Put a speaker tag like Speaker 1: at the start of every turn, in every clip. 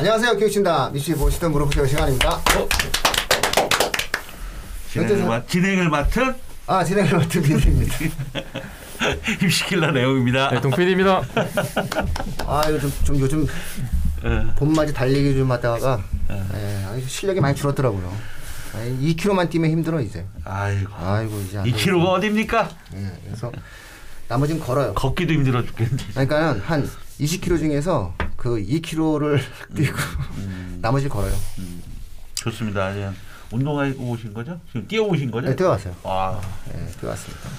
Speaker 1: 안녕하세요, 교육신다 미씨 보시던 물어보세요 시간입니다.
Speaker 2: 어? 진행을, 맡, 진행을 맡은
Speaker 1: 아 진행을 맡은 비디입니다.
Speaker 2: 힘시킬라 내용입니다.
Speaker 3: 네, 동PD입니다.
Speaker 1: 아 이거 좀, 좀 요즘
Speaker 2: 예.
Speaker 1: 봄맞이 달리기 좀 하다가 예, 아, 실력이 많이 줄었더라고요. 아, 2km만 뛰면 힘들어 이제.
Speaker 2: 아이고.
Speaker 1: 아이고 이제 안
Speaker 2: 2kg가 어딥니까?
Speaker 1: 예, 그래서 나머지는 걸어요.
Speaker 2: 걷기도 힘들어 죽겠는데.
Speaker 1: 그러니까는 한 20km 중에서 그 2km를 뛰고 나머지 걸어요.
Speaker 2: 좋습니다. 그냥 운동하고 오신 거죠? 지금 뛰어오신 거죠?
Speaker 1: 네, 뛰어왔어요.
Speaker 2: 와.
Speaker 1: 네, 뛰어왔습니다.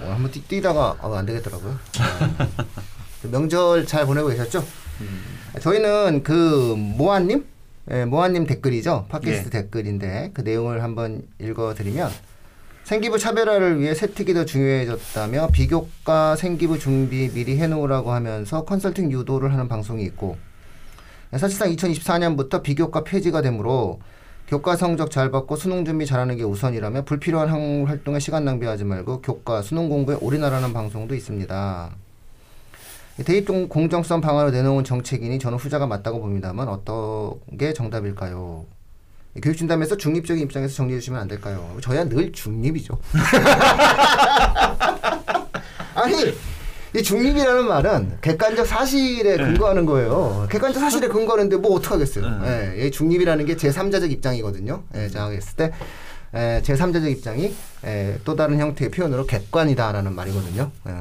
Speaker 1: 어, 한번 뛰, 뛰다가 아, 안 되겠더라고요. 네. 명절 잘 보내고 계셨죠? 저희는 그 모아님, 예, 모아님 댓글이죠. 팟캐스트
Speaker 2: 예.
Speaker 1: 댓글인데 그 내용을 한번 읽어드리면 생기부 차별화를 위해 세특이 더 중요해졌다며 비교과 생기부 준비 미리 해놓으라고 하면서 컨설팅 유도를 하는 방송이 있고 사실상 2024년부터 비교과 폐지가 되므로 교과 성적 잘 받고 수능 준비 잘하는 게 우선이라며 불필요한 활동에 시간 낭비하지 말고 교과 수능 공부에 올인하라는 방송도 있습니다. 대입 동- 공정성 방안을 내놓은 정책이니 저는 후자가 맞다고 봅니다만 어떤 게 정답일까요? 교육진담에서 중립적인 입장에서 정리해 주시면 안 될까요? 저야 늘 중립이죠. 아니 이 중립이라는 말은 객관적 사실에 근거하는 거예요. 객관적 사실에 근거하는데 뭐 어떡하겠어요. 예, 이 중립이라는 게 제3자적 입장이거든요. 예, 제가 했을 때 예, 제3자적 입장이 예, 또 다른 형태의 표현으로 객관이다라는 말이거든요. 예.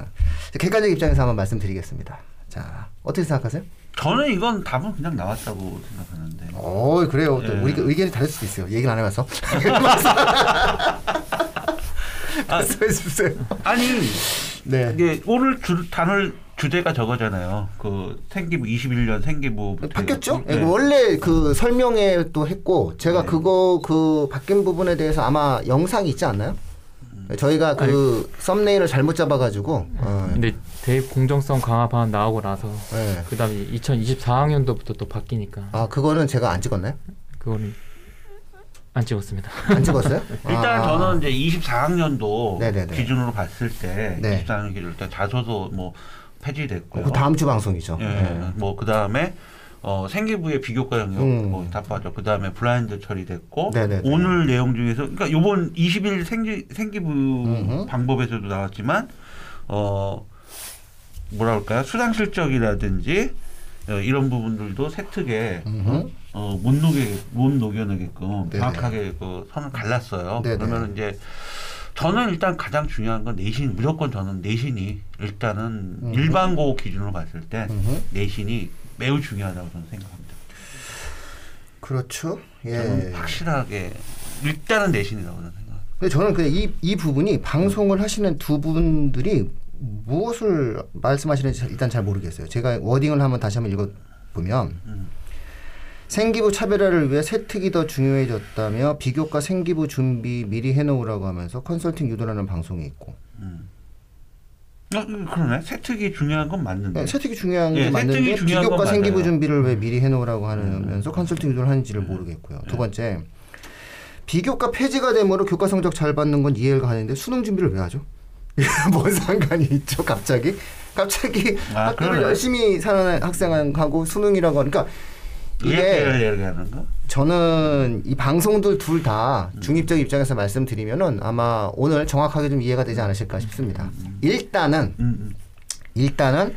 Speaker 1: 객관적 입장에서 한번 말씀드리겠습니다. 자, 어떻게 생각하세요?
Speaker 2: 저는 이건 답은 그냥 나왔다고 생각하는데.
Speaker 1: 어, 그래요. 또
Speaker 2: 예.
Speaker 1: 우리 의견이 다를 수도 있어요. 얘기를 안 해봐서. 말씀해 주세요.
Speaker 2: 아니,
Speaker 1: 네.
Speaker 2: 이게 오늘 주, 단을 주제가 저거잖아요. 그 생기부 21년 생기부
Speaker 1: 바뀌었죠?
Speaker 2: 네.
Speaker 1: 예, 원래 그 설명회 또 했고 제가
Speaker 2: 네.
Speaker 1: 그거 그 바뀐 부분에 대해서 아마 영상이 있지 않나요? 저희가 그 썸네일을 잘못 잡아가지고 어,
Speaker 3: 근데 대입 공정성 강화 방안 나오고 나서
Speaker 1: 예.
Speaker 3: 그다음에 2024학년도부터 또 바뀌니까
Speaker 1: 아 그거는 제가 안 찍었나요?
Speaker 3: 그거는 안 찍었습니다.
Speaker 1: 안 찍었어요?
Speaker 2: 일단
Speaker 1: 아,
Speaker 2: 저는 이제 24학년도
Speaker 1: 네네네.
Speaker 2: 기준으로 봤을 때
Speaker 1: 네.
Speaker 2: 24학년 기준으로 때 자소서 뭐 폐지됐고요.
Speaker 1: 그 다음 주 방송이죠.
Speaker 2: 예,
Speaker 1: 예.
Speaker 2: 뭐 그 다음에 어, 생기부의 비교과 영역
Speaker 1: 음.
Speaker 2: 뭐다 빠져. 그 다음에 블라인드 처리됐고
Speaker 1: 네네네.
Speaker 2: 오늘 내용 중에서 그러니까 요번 20일 생기 생기부
Speaker 1: 음흠.
Speaker 2: 방법에서도 나왔지만 어 뭐라 그럴까요? 수당 실적이라든지 어, 이런 부분들도 세특에. 어, 못 녹여 못 녹여내게끔
Speaker 1: 네네.
Speaker 2: 정확하게 그 선을 갈랐어요.
Speaker 1: 네네.
Speaker 2: 그러면 이제 저는 일단 가장 중요한 건 내신 무조건 저는 내신이 일단은
Speaker 1: 음흠.
Speaker 2: 일반고 기준으로 봤을 때
Speaker 1: 음흠.
Speaker 2: 내신이 매우 중요하다고 저는 생각합니다.
Speaker 1: 그렇죠.
Speaker 2: 저는
Speaker 1: 예.
Speaker 2: 확실하게 일단은 내신이라고 저는 생각합니다.
Speaker 1: 근데 저는 그냥 이, 이 부분이 방송을 하시는 두 분들이 무엇을 말씀하시는지 일단 잘 모르겠어요. 제가 워딩을 한번 다시 한번 읽어 보면
Speaker 2: 음.
Speaker 1: 생기부 차별화를 위해 세특이 더 중요해졌다며 비교과 생기부 준비 미리 해놓으라고 하면서 컨설팅 유도라는 방송이 있고
Speaker 2: 음. 어, 그러네. 세특이 중요한 건 맞는데.
Speaker 1: 네, 세특이 중요한
Speaker 2: 예,
Speaker 1: 게 맞는데
Speaker 2: 세특이 중요한
Speaker 1: 비교과
Speaker 2: 건
Speaker 1: 생기부.
Speaker 2: 음.
Speaker 1: 준비를 왜 미리 해놓으라고 하면서 컨설팅 유도를 하는지를 모르겠고요. 두 번째 비교과 폐지가 되므로 교과 성적 잘 받는 건 이해가 가는데 수능 준비를 왜 하죠? 뭔 상관이 있죠? 갑자기 갑자기
Speaker 2: 아,
Speaker 1: 학교를
Speaker 2: 그러네.
Speaker 1: 열심히 사는 학생하고 수능이라고 하니까 이게
Speaker 2: 이게 얘기하는 거?
Speaker 1: 저는 이 방송들 둘다
Speaker 2: 음.
Speaker 1: 중립적 입장에서 말씀드리면은 아마 오늘 정확하게 좀 이해가 되지 않으실까 싶습니다. 일단은
Speaker 2: 음, 음.
Speaker 1: 일단은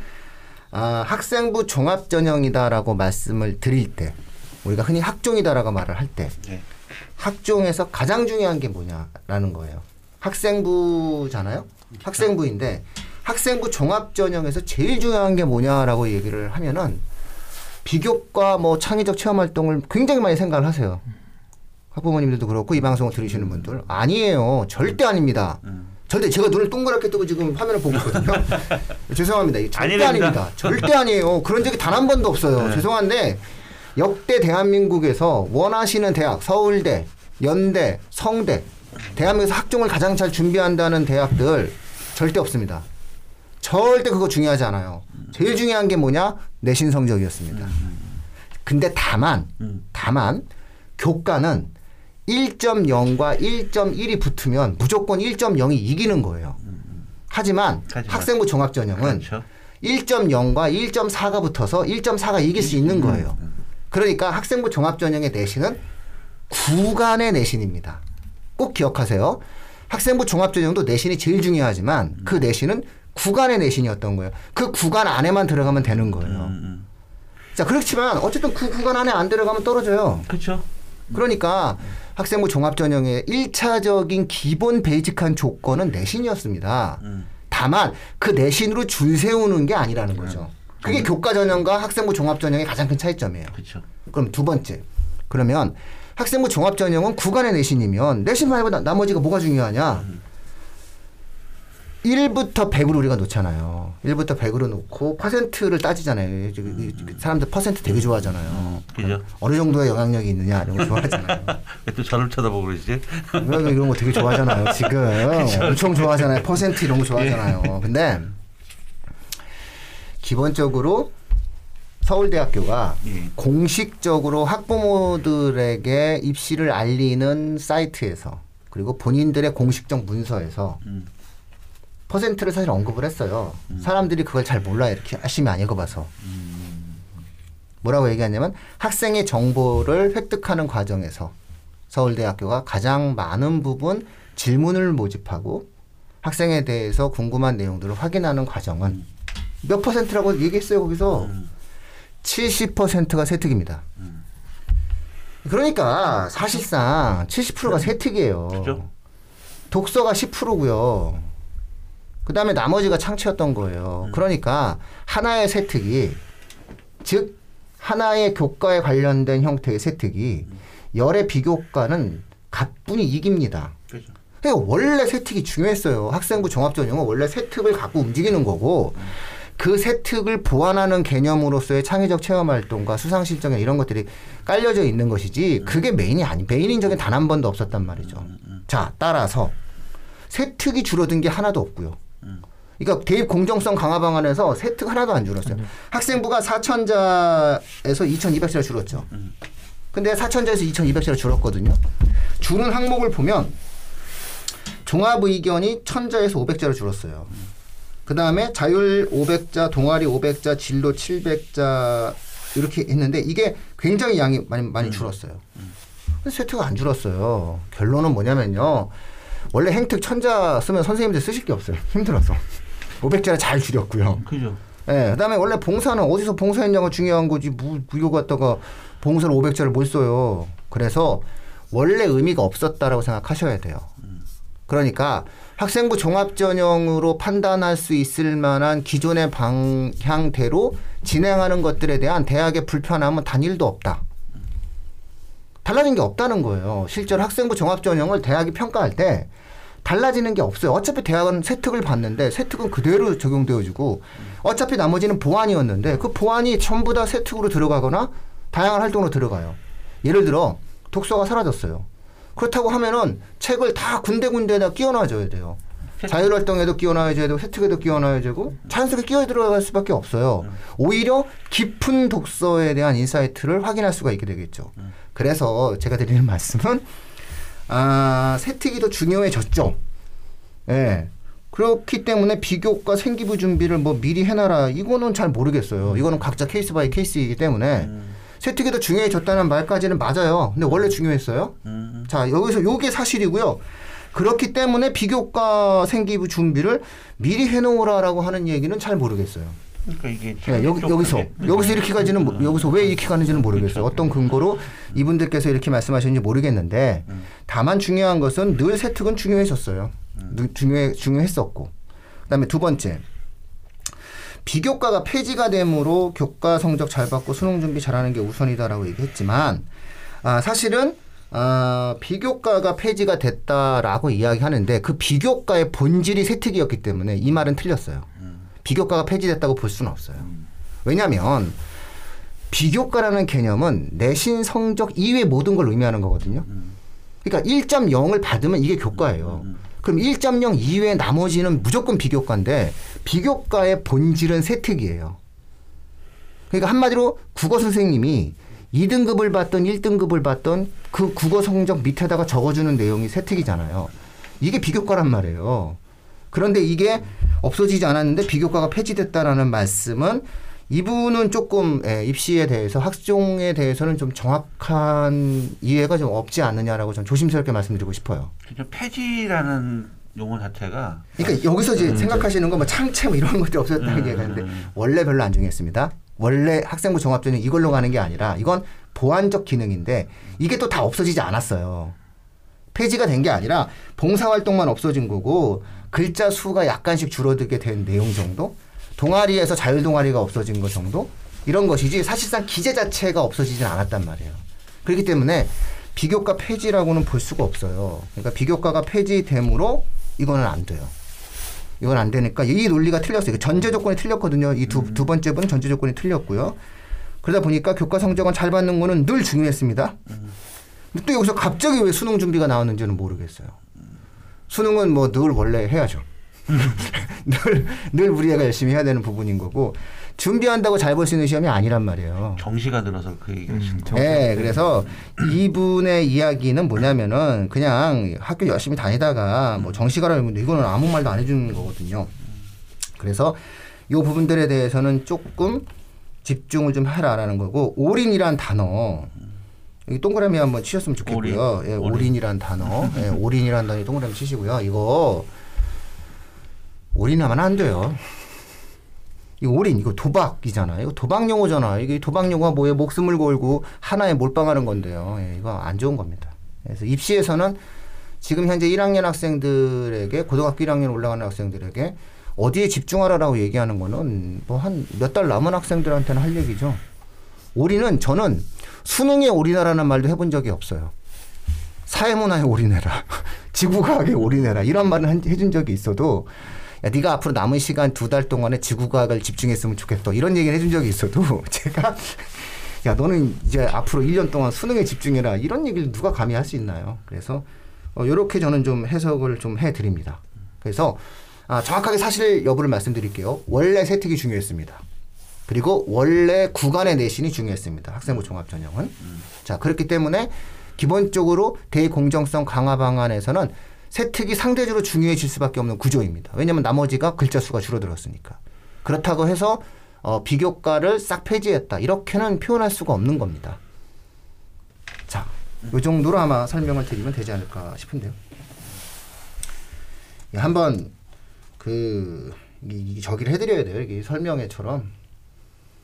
Speaker 1: 아, 학생부 종합 전형이다라고 말씀을 드릴 때 우리가 흔히 학종이다라고 말을 할때
Speaker 2: 네.
Speaker 1: 학종에서 가장 중요한 게 뭐냐라는 거예요. 학생부잖아요. 학생부인데 학생부 종합 전형에서 제일 중요한 게 뭐냐라고 얘기를 하면은 비교과 뭐 창의적 체험 활동을 굉장히 많이 생각을 하세요. 학부모님들도 그렇고 이 방송을 들으시는 분들 아니에요. 절대 아닙니다.
Speaker 2: 음.
Speaker 1: 절대 제가 눈을 동그랗게 뜨고 지금 화면을 보고 있거든요. 죄송합니다. 절대
Speaker 2: 아니랍니다.
Speaker 1: 아닙니다. 절대 아니에요. 그런 적이 단 한 번도 없어요.
Speaker 2: 네.
Speaker 1: 죄송한데 역대 대한민국에서 원하시는 대학 서울대, 연대, 성대 대한민국에서 학종을 가장 잘 준비한다는 대학들 절대 없습니다. 절대 그거 중요하지 않아요. 제일 중요한 게 뭐냐? 내신 성적이었습니다. 근데 다만
Speaker 2: 음.
Speaker 1: 다만 교과는 1.0과 1.1이 붙으면 무조건 1.0이 이기는 거예요. 하지만,
Speaker 2: 하지만.
Speaker 1: 학생부 종합 전형은
Speaker 2: 그렇죠.
Speaker 1: 1.0과 1.4가 붙어서 1.4가 이길 수 있는 거예요. 그러니까 학생부 종합 전형의 내신은 구간의 내신입니다. 꼭 기억하세요. 학생부 종합 전형도 내신이 제일 중요하지만 그 내신은 구간의 내신이었던 거예요. 그 구간 안에만 들어가면 되는 거예요.
Speaker 2: 음,
Speaker 1: 자, 그렇지만 어쨌든 그 구간 안에 안 들어가면 떨어져요.
Speaker 2: 그렇죠.
Speaker 1: 그러니까 학생부 종합전형의 1차적인 기본 베이직한 조건은 내신이었습니다.
Speaker 2: 음.
Speaker 1: 다만 그 내신으로 줄 세우는 게 아니라는 거죠. 그게 교과 전형과 학생부 종합 전형의 가장 큰 차이점이에요.
Speaker 2: 그렇죠.
Speaker 1: 그럼 두 번째. 그러면 학생부 종합 전형은 구간의 내신이면 내신 말고 나, 나머지가 뭐가 중요하냐? 1부터 100으로 우리가 놓잖아요. 1부터 100으로 놓고 퍼센트를 따지잖아요. 이- 이- 이 사람들 퍼센트 되게 좋아하잖아요.
Speaker 2: 그죠.
Speaker 1: 어느 정도의 영향력이 있느냐 이런 거 좋아하잖아요.
Speaker 2: 왜 또 저를 쳐다보고 그러지?
Speaker 1: 이런, 이런 거 되게 좋아하잖아요. 지금 엄청 좋아하잖아요. 퍼센트 이런 거 좋아하잖아요. 근데 기본적으로 서울대학교가
Speaker 2: 예.
Speaker 1: 공식적으로 학부모들에게 입시를 알리는 사이트에서 그리고 본인들의 공식적 문서에서
Speaker 2: 음.
Speaker 1: 퍼센트를 사실 언급을 했어요. 사람들이 그걸 잘 몰라 이렇게 열심히 안 읽어봐서. 뭐라고 얘기하냐면 학생의 정보를 획득하는 과정에서 서울대학교가 가장 많은 부분 질문을 모집하고 학생에 대해서 궁금한 내용들을 확인하는 과정은 몇 퍼센트라고 얘기했어요 거기서 70%가 세특입니다. 그러니까 사실상 70%가 세특이에요.
Speaker 2: 그죠?
Speaker 1: 독서가 10%고요. 그 다음에 나머지가 창치였던 거예요. 그러니까 하나의 세특이 즉 하나의 교과에 관련된 형태의 세특이 열의 비교과는 가뿐히 이깁니다.
Speaker 2: 그죠.
Speaker 1: 그러니까 원래 세특이 중요했어요. 학생부 종합전형은 원래 세특을 갖고 움직이는 거고 그 세특을 보완하는 개념으로서의 창의적 체험 활동과 수상 실정에 이런 것들이 깔려져 있는 것이지 그게 메인이 아니 메인인 적은 단한 번도 없었단 말이죠. 자 따라서 세특이 줄어든 게 하나도 없고요. 그러니까 대입 공정성 강화 방안에서 세특 하나도 안 줄었어요. 학생부가 4천자에서 2,200자로 줄었죠. 근데 4천자에서 2,200자로 줄었거든요. 줄은 항목을 보면 종합 의견이 1000자에서 500자로 줄었어요. 그 다음에 자율 500자, 동아리 500자, 진로 700자 이렇게 했는데 이게 굉장히 양이 많이, 많이 줄었어요. 근데 세트가 안 줄었어요. 결론은 뭐냐면요. 원래 행특 1000자 쓰면 선생님들 쓰실 게 없어요. 힘들어서. 500자를 잘 줄였고요.
Speaker 2: 그죠.
Speaker 1: 예, 그다음에 원래 봉사는 어디서 봉사했냐가 중요한 거지 무, 무효 갖다가 봉사를 500자를 못 써요. 그래서 원래 의미가 없었다라고 생각하셔야 돼요. 그러니까 학생부 종합 전형으로 판단할 수 있을 만한 기존의 방향대로 진행하는 것들에 대한 대학의 불편함은 단일도 없다. 달라진 게 없다는 거예요. 실제로 학생부 종합전형을 대학이 평가할 때 달라지는 게 없어요. 어차피 대학은 세특을 봤는데 세특은 그대로 적용되어지고 어차피 나머지는 보완이었는데 그 보완이 전부 다 세특으로 들어가거나 다양한 활동으로 들어가요. 예를 들어 독서가 사라졌어요. 그렇다고 하면은 책을 다 군데군데다 끼워 놔줘야 돼요. 자율활동에도 끼워 놔야 되고 세특에도 끼워 놔야 되고 자연스럽게 끼어 들어갈 수밖에 없어요. 오히려 깊은 독서에 대한 insight를 확인할 수가 있게 되겠죠. 그래서 제가 드리는 말씀은 아, 세특이 더 중요해졌죠. 예. 그렇기 때문에 비교과 생기부 준비를 뭐 미리 해놔라. 이거는 잘 모르겠어요. 이거는 각자 case by case이기 때문에 세특이 더 중요해졌다는 말까지는 맞아요. 근데 원래 중요했어요.
Speaker 2: 음.
Speaker 1: 자, 여기서 요게 사실이고요. 그렇기 때문에 비교과 생기부 준비를 미리 해놓으라라고 하는 얘기는 잘 모르겠어요.
Speaker 2: 그러니까 이게
Speaker 1: 네, 여기, 여기서 여기서 이렇게 가지는 모- 여기서 왜 이렇게 가는지는 모르겠어요. 어떤 근거로 이분들께서 이렇게 말씀하셨는지 모르겠는데 다만 중요한 것은 늘 세특은 중요해졌어요. 늘 중요해 중요했었고 그다음에 두 번째 비교과가 폐지가 되므로 교과 성적 잘 받고 수능 준비 잘하는 게 우선이다라고 얘기했지만 아, 사실은 아, 비교과가 폐지가 됐다라고 이야기하는데 그 비교과의 본질이 세특이었기 때문에 이 말은 틀렸어요. 비교과가 폐지됐다고 볼 수는 없어요. 왜냐하면 비교과라는 개념은 내신 성적 이외 모든 걸 의미하는 거거든요. 그러니까 1.0을 받으면 이게 교과예요. 그럼 1.0 이외 나머지는 무조건 비교과인데 비교과의 본질은 세특이에요. 그러니까 한마디로 국어 선생님이 2등급을 받던 1등급을 받던 그 국어 성적 밑에다가 적어주는 내용이 세특이잖아요. 이게 비교과란 말이에요. 그런데 이게 없어지지 않았는데 비교과가 폐지됐다라는 말씀은 이분은 조금 예, 입시에 대해서 학종에 대해서는 좀 정확한 이해가 좀 없지 않느냐라고 좀 조심스럽게 말씀드리고 싶어요.
Speaker 2: 진짜 폐지라는 용어 자체가
Speaker 1: 그러니까 여기서 이제 생각하시는 건 뭐 창체 뭐 이런 것들이 없었다는
Speaker 2: 음,
Speaker 1: 게 가는데
Speaker 2: 음.
Speaker 1: 원래 별로 안 중요했습니다. 원래 학생부 종합전형 이걸로 가는 게 아니라 이건 보완적 기능인데 이게 또 다 없어지지 않았어요. 폐지가 된 게 아니라 봉사활동만 없어진 거고 글자 수가 약간씩 줄어들게 된 내용 정도 동아리에서 자율동아리가 없어진 것 정도 이런 것이지 사실상 기재 자체가 없어지진 않았단 말이에요. 그렇기 때문에 비교과 폐지라고는 볼 수가 없어요. 그러니까 비교과가 폐지됨으로 이거는 안 돼요. 이건 안 되니까 이 논리가 틀렸어요. 전제 조건이 틀렸거든요. 이 두 두 번째 분은 전제 조건이 틀렸고요. 그러다 보니까 교과 성적은 잘 받는 거는 늘 중요했습니다. 근데 또 여기서 갑자기 왜 수능 준비가 나왔는지는 모르겠어요. 수능은 뭐 늘 원래 해야죠. 늘, 늘 우리 애가 열심히 해야 되는 부분인 거고 준비한다고 잘 볼 수 있는 시험이 아니란 말이에요.
Speaker 2: 정시가 늘어서 그 얘기하신 거.
Speaker 3: 정-
Speaker 1: 네, 그래서 이분의 이야기는 뭐냐면은 그냥 학교 열심히 다니다가 뭐 정시가라 이러면 이거는 아무 말도 안 해주는 거거든요. 그래서 이 부분들에 대해서는 조금 집중을 좀 해라라는 거고 올인이란 단어 여기 동그라미 한번 치셨으면 좋겠고요.
Speaker 2: 올인.
Speaker 1: 예,
Speaker 2: 올인.
Speaker 1: 올인이란 단어, 예, 올인이란 단어 동그라미 치시고요. 이거 올인하면 안 돼요. 이거 올인 이거 도박이잖아요. 이거 도박 용어잖아. 이게 도박 용어가 뭐예요? 목숨을 걸고 하나에 몰빵하는 건데요. 예, 이거 안 좋은 겁니다. 그래서 입시에서는 지금 현재 1학년 학생들에게 고등학교 1학년 올라가는 학생들에게 어디에 집중하라라고 얘기하는 거는 뭐 한 몇 달 남은 학생들한테는 할 얘기죠. 올인은 저는 수능에 올인하라는 말도 해본 적이 없어요. 사회문화에 올인해라. 지구과학에 올인해라. 이런 한- 해준 적이 있어도 야, 네가 앞으로 남은 시간 두 달 동안에 지구과학을 집중했으면 좋겠다. 이런 얘기를 해준 적이 있어도 제가 야, 너는 이제 앞으로 1년 동안 수능에 집중해라. 이런 얘기를 누가 감히 할 수 있나요? 그래서 어, 이렇게 저는 좀 해석을 좀 해드립니다. 그래서 아, 정확하게 사실 여부를 말씀드릴게요. 원래 세특이 중요했습니다. 그리고 원래 구간의 내신이 중요했습니다. 학생부 종합 전형은. 자, 그렇기 때문에 기본적으로 대공정성 강화 방안에서는 세특이 상대적으로 중요해질 수밖에 없는 구조입니다. 왜냐하면 나머지가 글자 수가 줄어들었으니까. 그렇다고 해서 어, 비교과를 싹 폐지했다. 이렇게는 표현할 수가 없는 겁니다. 자, 이 정도로 아마 설명을 드리면 되지 않을까 싶은데요. 예, 한번 그 이, 이 저기를 해드려야 돼요. 이게 설명회처럼.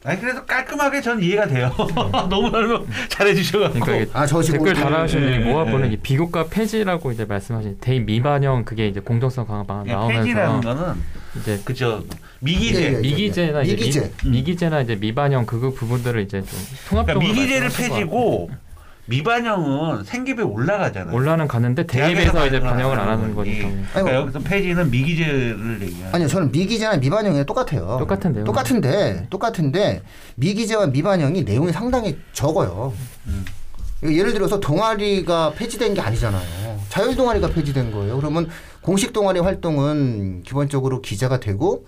Speaker 2: 아니 그래도 깔끔하게 전 이해가 돼요. 너무 설명 잘해 주셔가지고.
Speaker 3: 그러니까
Speaker 1: 아,
Speaker 3: 댓글 달아주신 분이
Speaker 2: 예,
Speaker 3: 모아보는
Speaker 2: 예.
Speaker 3: 이 비교과 폐지라고 이제 말씀하신 대입 미반영 그게 이제 공정성 강화 방안
Speaker 2: 폐지라는
Speaker 3: 나오면서
Speaker 2: 거는
Speaker 3: 이제
Speaker 2: 그저 미기재.
Speaker 1: 예, 예, 예.
Speaker 3: 미기재나 이제
Speaker 1: 미기재.
Speaker 3: 미, 미기재나 이제 미반영 그 부분들을 이제 좀
Speaker 2: 그러니까
Speaker 3: 통합적으로
Speaker 2: 미기재를
Speaker 3: 말씀하신 것
Speaker 2: 폐지고 미반영은 생기부에 올라가잖아요.
Speaker 3: 올라는 가는데 대입에서 이제
Speaker 2: 반영을
Speaker 3: 안 하는. 거니까
Speaker 2: 그러니까
Speaker 1: 아이고.
Speaker 2: 여기서 폐지는 미기재를 얘기하는.
Speaker 1: 아니요, 저는 미기재나 미반영이 똑같아요.
Speaker 3: 똑같은 내용.
Speaker 1: 똑같은데, 똑같은데 미기재와 미반영이 내용이 상당히 적어요.
Speaker 2: 음.
Speaker 1: 예를 들어서 동아리가 폐지된 게 아니잖아요. 자율 동아리가 폐지된 거예요. 그러면 공식 동아리 활동은 기본적으로 기재가 되고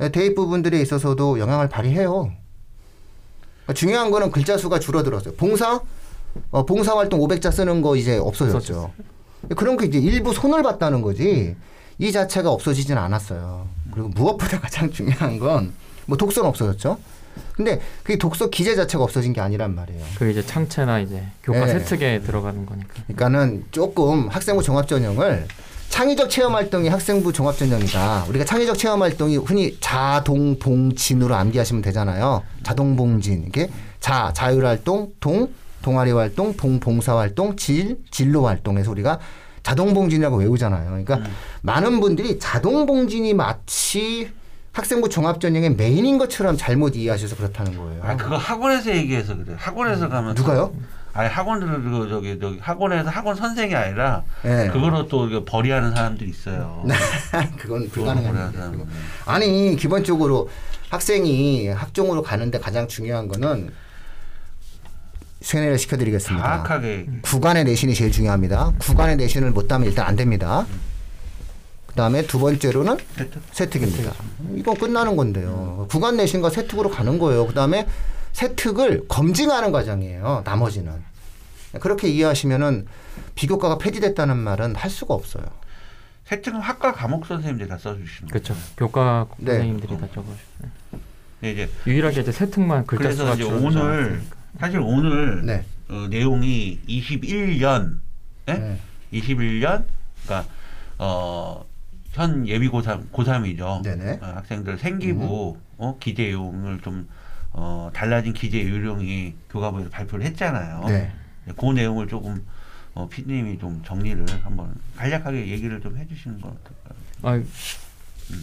Speaker 1: 예, 대입 부분들에 있어서도 영향을 발휘해요. 그러니까 중요한 거는 글자 수가 줄어들었어요. 봉사 어, 봉사 활동 500자 쓰는 거 이제 없어졌죠. 그런 게 이제 일부 손을 봤다는 거지 이 자체가 없어지진 않았어요. 그리고 무엇보다 가장 중요한 건 뭐 독서는 없어졌죠. 근데 그 독서 기재 자체가 없어진 게 아니란 말이에요.
Speaker 3: 그 이제 창체나 이제 교과
Speaker 1: 예.
Speaker 3: 세특에 들어가는 거니까.
Speaker 1: 그러니까는 조금 학생부 종합 전형을 창의적 체험 활동이 학생부 종합 전형이다. 우리가 창의적 체험 활동이 흔히 자동봉진으로 암기하시면 되잖아요. 자동봉진 이게 자 자율 활동, 동 동아리 활동, 봉 봉사 활동, 질 진로 활동에서 우리가 자동 봉진이라고 외우잖아요. 그러니까 많은 분들이 자동 봉진이 마치 학생부 종합전형의 메인인 것처럼 잘못 이해하셔서 그렇다는 거예요.
Speaker 2: 아 그거 학원에서 얘기해서 그래. 학원에서 가면
Speaker 1: 누가요?
Speaker 2: 아니 학원들은 그 저기 저기 학원에서 학원 선생이 아니라
Speaker 1: 예.
Speaker 2: 그거로 또 벌이하는 사람들이 있어요.
Speaker 1: 그건 불가능한. 아니 기본적으로 학생이 학종으로 가는데 가장 중요한 거는 세뇌를 시켜드리겠습니다.
Speaker 2: 정확하게
Speaker 1: 구간의 내신이 제일 중요합니다. 구간의 내신을 못 따면 일단 안 됩니다. 그 다음에 두 번째로는
Speaker 2: 됐죠.
Speaker 1: 세특 입니다. 이건 끝나는 건데요. 구간 내신과 세특으로 가는 거예요. 그 다음에 세특을 검증하는 과정이에요. 나머지는. 그렇게 이해하시면은 비교과가 폐지됐다는 말은 할 수가 없어요.
Speaker 2: 세특은 학과 과목 선생님들이 다 써주시는.
Speaker 3: 그렇죠. 교과
Speaker 1: 네.
Speaker 3: 선생님들이 다 적어주세요.
Speaker 2: 근데 이제
Speaker 3: 유일하게 이제 세특만 글자
Speaker 2: 그래서
Speaker 3: 수가
Speaker 2: 이제
Speaker 3: 줄어들지
Speaker 2: 오늘
Speaker 3: 않았습니까?
Speaker 2: 사실 오늘
Speaker 1: 네.
Speaker 2: 어, 내용이 21년 예?
Speaker 1: 네.
Speaker 2: 21년 그러니까 어, 현 예비 고3 고3이죠.
Speaker 1: 네네.
Speaker 2: 어, 학생들 생기부 어, 기재 요령을 좀 어, 달라진 기재 요령이 교과부에서 발표를 했잖아요.
Speaker 1: 네.
Speaker 2: 그 내용을 조금 어, 피디님이 좀 정리를 한번 간략하게 얘기를 좀 해주시는 것 같아요.
Speaker 3: 아,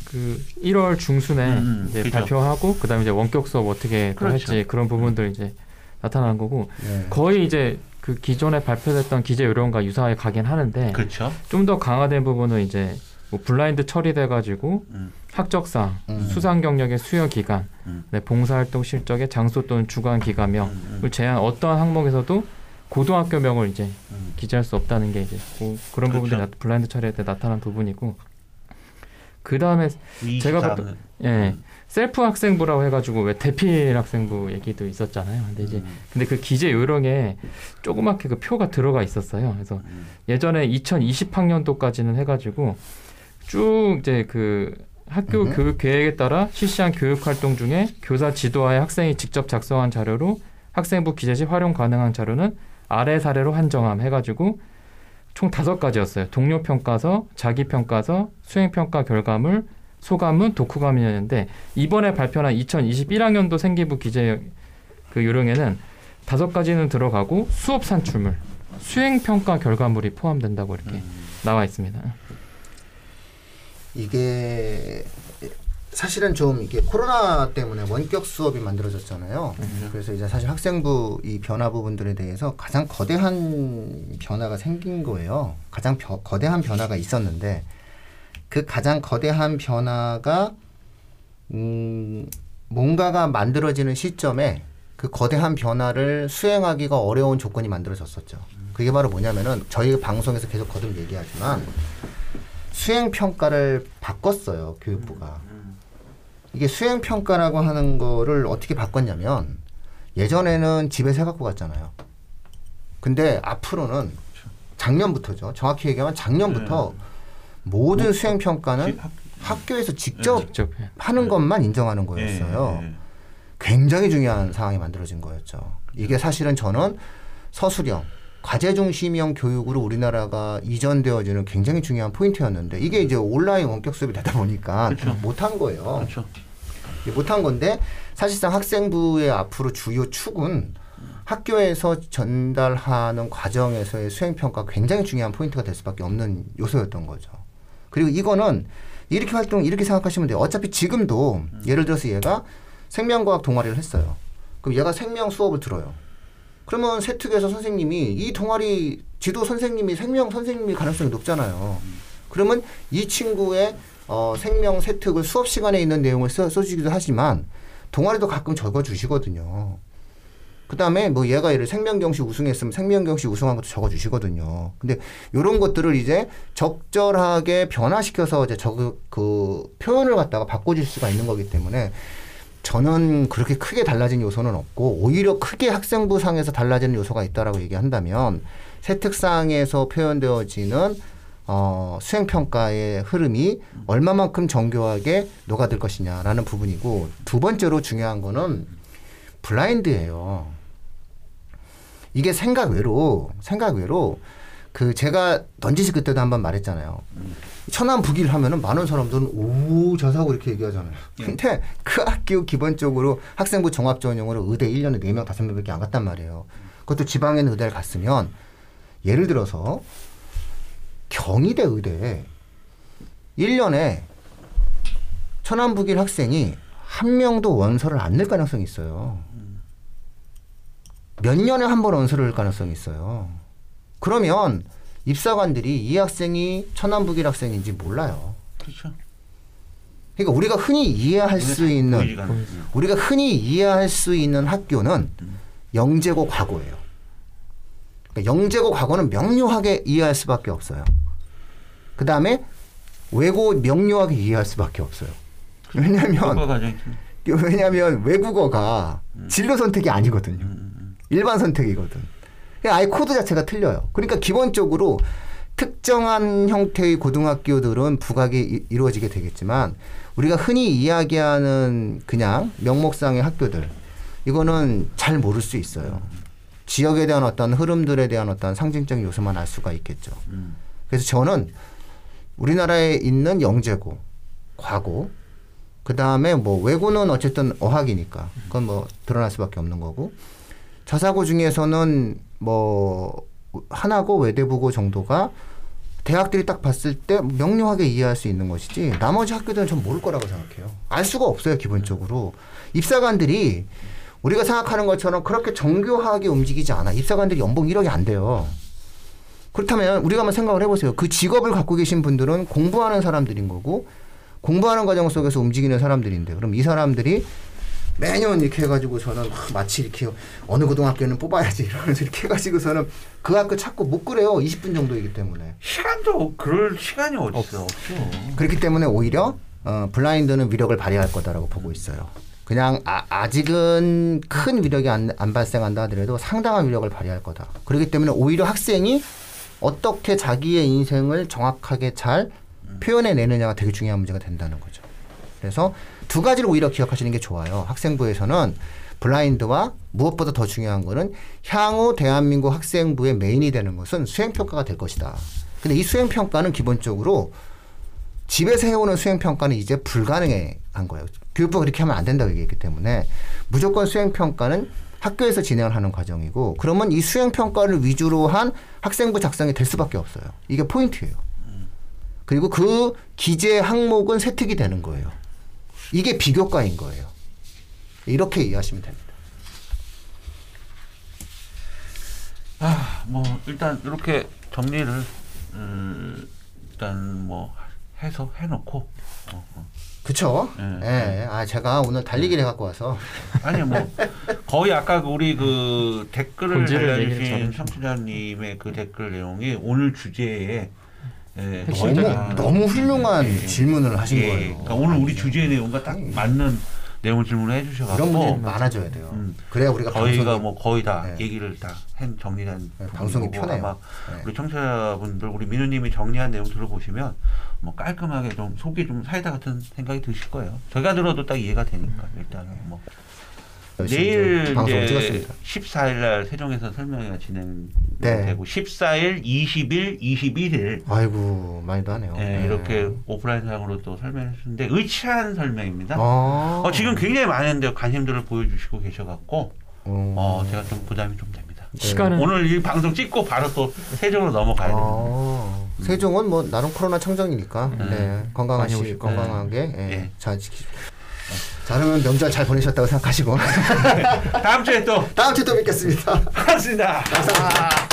Speaker 3: 그 1월 중순에
Speaker 2: 음,
Speaker 3: 이제
Speaker 2: 그죠.
Speaker 3: 발표하고 그다음에 이제 원격 수업 어떻게 또
Speaker 2: 그렇죠.
Speaker 3: 할지 그런 부분들 이제 나타난 거고
Speaker 1: 네.
Speaker 3: 거의 이제 그 기존에 발표됐던 기재 요령과 유사하게 가긴 하는데
Speaker 2: 그렇죠.
Speaker 3: 좀 더 강화된 부분은 이제 뭐 블라인드 처리돼 가지고
Speaker 2: 음.
Speaker 3: 학적상,
Speaker 1: 음.
Speaker 3: 수상 경력의 수여 기간,
Speaker 2: 음.
Speaker 3: 네, 봉사활동 실적의 장소 또는 주관 기간명을
Speaker 2: 음, 음,
Speaker 3: 제한 어떠한 항목에서도 고등학교명을 이제
Speaker 2: 음.
Speaker 3: 기재할 수 없다는 게 이제 뭐 그런
Speaker 2: 그렇죠.
Speaker 3: 부분들이 나- 블라인드 처리할 때 나타난 부분이고 그 다음에 제가
Speaker 2: 24
Speaker 3: 봤던- 예 셀프 학생부라고 해가지고 왜 대필 학생부 얘기도 있었잖아요. 근데 이제
Speaker 2: 음,
Speaker 3: 근데 그 기재 요령에 조그맣게 그 표가 들어가 있었어요. 그래서
Speaker 2: 음.
Speaker 3: 예전에 2020학년도까지는 해가지고 쭉 이제 그 학교. 교육 계획에 따라 실시한 교육 활동 중에 교사 지도하에 학생이 직접 작성한 자료로 학생부 기재 시 활용 가능한 자료는 아래 사례로 한정함 해가지고 총 다섯 가지였어요. 동료 평가서, 자기 평가서, 수행 평가 결과물, 소감문, 독후감이었는데 이번에 발표한 2021학년도 생기부 기재 그 요령에는 다섯 가지는 들어가고 수업 산출물, 수행 평가 결과물이 포함된다고 이렇게
Speaker 2: 음.
Speaker 3: 나와 있습니다.
Speaker 1: 이게 사실은 좀 이게 코로나 때문에 원격 수업이 만들어졌잖아요. 그래서 이제 사실 학생부 이 변화 부분들에 대해서 가장 거대한 변화가 생긴 거예요. 가장 벼- 거대한 변화가 있었는데 그 가장 거대한 변화가 음 뭔가가 만들어지는 시점에 그 거대한 변화를 수행하기가 어려운 조건이 만들어졌었죠. 그게 바로 뭐냐면은 저희 방송에서 계속 거듭 얘기하지만 수행 평가를 바꿨어요 교육부가. 이게 수행 평가라고 하는 거를 어떻게 바꿨냐면 예전에는 집에서 해갖고 갔잖아요. 근데 앞으로는 작년부터죠. 정확히 얘기하면 작년부터 모든 수행 평가는
Speaker 2: 학-
Speaker 1: 학교에서 직접
Speaker 3: 직접 해.
Speaker 1: 하는 것만 인정하는
Speaker 2: 예,
Speaker 1: 거였어요.
Speaker 2: 예, 예.
Speaker 1: 굉장히 중요한 상황이 만들어진 거였죠. 이게 사실은 저는 서술형, 과제 중심형 교육으로 우리나라가 이전되어지는 굉장히 중요한 포인트였는데 이게 이제 온라인 원격 수업이 되다 보니까
Speaker 2: 그렇죠.
Speaker 1: 못한 거예요.
Speaker 2: 그렇죠.
Speaker 1: 못한 건데 사실상 학생부의 앞으로 주요 축은 학교에서 전달하는 과정에서의 수행 평가가 굉장히 중요한 포인트가 될 수밖에 없는 요소였던 거죠. 그리고 이거는 이렇게 활동 이렇게 생각하시면 돼요. 어차피 지금도 예를 들어서 얘가 생명과학 동아리를 했어요. 그럼 얘가 생명 수업을 들어요. 그러면 세특에서 선생님이 이 동아리 지도 선생님이 생명 선생님일 가능성이 높잖아요. 그러면 이 친구의 어, 생명 세특을 수업 시간에 있는 내용을 써, 써주기도 하지만 동아리도 가끔 적어주시거든요. 그 다음에 뭐 얘가 예를 생명경시 우승했으면 생명경시 우승한 것도 적어주시거든요. 근데 이런 것들을 이제 적절하게 변화시켜서 이제 저, 그 표현을 갖다가 바꿔줄 수가 있는 거기 때문에 저는 그렇게 크게 달라진 요소는 없고 오히려 크게 학생부 상에서 달라지는 요소가 있다라고 얘기한다면 세특상에서 표현되어지는 어, 수행평가의 흐름이 얼마만큼 정교하게 녹아들 것이냐라는 부분이고 두 번째로 중요한 거는 블라인드예요. 이게 생각 외로 생각 외로 그 제가 넌지시 그때도 한번 말했잖아요. 천안 북일 하면은 많은 사람들은 오 저사고 이렇게 얘기하잖아요. 근데 그 학교 기본적으로 학생부 종합 전형으로 의대 1년에 4명 5명밖에 안 갔단 말이에요. 그것도 지방에 있는 의대를 갔으면 예를 들어서 경희대 의대 1년에 천안 북일 학생이 한 명도 원서를 안 낼 가능성이 있어요. 몇 년에 한 번 원서를 낼 가능성이 있어요. 그러면 입사관들이 이 학생이 천안북일 학생인지 몰라요.
Speaker 2: 그렇죠.
Speaker 1: 그러니까 우리가 흔히 이해할 수 있는
Speaker 2: 않는. 음.
Speaker 1: 우리가 흔히 이해할 수 있는 학교는 영재고 과거예요. 그러니까 영재고 과거는 명료하게 이해할 수밖에 없어요. 그 다음에 외고 명료하게 이해할 수밖에 없어요. 왜냐하면
Speaker 2: 좀-
Speaker 1: 왜냐하면 외국어가 진로 선택이 아니거든요.
Speaker 2: 음, 음,
Speaker 1: 일반 선택이거든. 그냥 아예 코드 자체가 틀려요. 그러니까 기본적으로 특정한 형태의 고등학교들은 부각이 이- 이루어지게 되겠지만 우리가 흔히 이야기하는 그냥 명목상의 학교들 이거는 잘 모를 수 있어요. 지역에 대한 어떤 흐름들에 대한 어떤 상징적인 요소만 알 수가 있겠죠.
Speaker 2: 음.
Speaker 1: 그래서 저는 우리나라에 있는 영재고, 과고, 그 다음에 뭐 외고는 어쨌든 어학이니까 그건 뭐 드러날 수밖에 없는 거고 저사고 중에서는 뭐 하나고 외대부고 정도가 대학들이 딱 봤을 때 명료하게 이해할 수 있는 것이지 나머지 학교들은 전 모를 거라고 생각해요. 알 수가 없어요 기본적으로 입사관들이 우리가 생각하는 것처럼 그렇게 정교하게 움직이지 않아. 입사관들이 연봉 1억이 안 돼요. 그렇다면 우리가 한번 생각을 해보세요. 그 직업을 갖고 계신 분들은 공부하는 사람들인 거고 공부하는 과정 속에서 움직이는 사람들인데 그럼 이 사람들이 매년 이렇게 해가지고 저는 하, 마치 이렇게 어느 고등학교는 뽑아야지 이러면서 이렇게 해가지고서는 그 학교 찾고 못 그래요. 20분 정도이기 때문에.
Speaker 2: 시간도 그럴 시간이 어디 있어 없어.
Speaker 1: 그렇기 때문에 오히려 어, 블라인드는 위력을 발휘할 거다라고 보고 있어요. 그냥 아, 아직은 큰 위력이 안, 안 발생한다 하더라도 상당한 위력을 발휘할 거다. 그렇기 때문에 오히려 학생이 어떻게 자기의 인생을 정확하게 잘 표현해 내느냐가 되게 중요한 문제가 된다는 거죠. 그래서 두 가지를 오히려 기억하시는 게 좋아요. 학생부에서는 블라인드와 무엇보다 더 중요한 거는 향후 대한민국 학생부의 메인이 되는 것은 수행평가가 될 것이다. 근데 이 수행평가는 기본적으로 집에서 해오는 수행평가는 이제 불가능한 거예요. 교육부가 그렇게 하면 안 된다고 얘기했기 때문에 무조건 수행평가는 학교에서 진행을 하는 과정이고 그러면 이 수행평가를 위주로 한 학생부 작성이 될 수밖에 없어요. 이게 포인트예요. 그리고 그 기재 항목은 세특이 되는 거예요. 이게 비교과인 거예요. 이렇게 이해하시면 됩니다.
Speaker 2: 아, 뭐 일단 이렇게 정리를 음, 일단 뭐 해서 해놓고 어, 어.
Speaker 1: 그쵸?
Speaker 2: 예,
Speaker 1: 예. 아, 제가 오늘 달리기를 갖고 와서.
Speaker 2: 아니 뭐 거의 아까 그 우리 그 댓글을 달려주신. 청취자님의 그 댓글 내용이 오늘 주제에 예,
Speaker 1: 너무,
Speaker 3: 핵심적인
Speaker 1: 너무 훌륭한
Speaker 2: 예, 예.
Speaker 1: 질문을 하신
Speaker 2: 예,
Speaker 1: 거예요.
Speaker 2: 그러니까 오늘 우리 주제 내용과 딱 맞는 내용 질문을
Speaker 1: 이런 문제
Speaker 2: 해주셔가지고
Speaker 1: 많아져야 돼요.
Speaker 2: 음.
Speaker 1: 그래야 우리가
Speaker 2: 저희가 뭐 거의 다
Speaker 1: 네.
Speaker 2: 얘기를 다 한 정리한
Speaker 1: 네, 방송이 편해요. 네.
Speaker 2: 우리 청취자분들 우리 민우님이 정리한 내용 들어보시면 뭐 깔끔하게 좀 속이 좀 사이다 같은 생각이 드실 거예요. 저희가 들어도 딱 이해가 되니까 일단은 뭐 내일
Speaker 1: 좀 방송을
Speaker 2: 이제
Speaker 1: 찍었습니다.
Speaker 2: 14일 날 세종에서 설명회가 진행되고
Speaker 1: 네.
Speaker 2: 14일, 20일, 21일
Speaker 1: 아이고 많이도 하네요.
Speaker 2: 예,
Speaker 1: 네.
Speaker 2: 이렇게 오프라인상으로 또 설명했는데 의치한 설명입니다.
Speaker 1: 어.
Speaker 2: 어, 지금 굉장히 많은데 관심들을 보여주시고 계셔갖고
Speaker 1: 어.
Speaker 2: 어, 제가 좀 부담이 좀 됩니다.
Speaker 3: 시간은
Speaker 2: 오늘 이 방송 찍고 바로 또 세종으로 넘어가야 됩니다.
Speaker 1: 어. 세종은 뭐 나름 코로나 청정이니까
Speaker 3: 음.
Speaker 1: 네,
Speaker 3: 많이
Speaker 1: 건강하시 건강하게 예,
Speaker 2: 예.
Speaker 1: 잘 지키. 자 그러면 명절 잘 보내셨다고 생각하시고
Speaker 2: 다음 주에 또
Speaker 1: 다음 주에 또 뵙겠습니다.
Speaker 2: 반갑습니다.
Speaker 1: 감사합니다.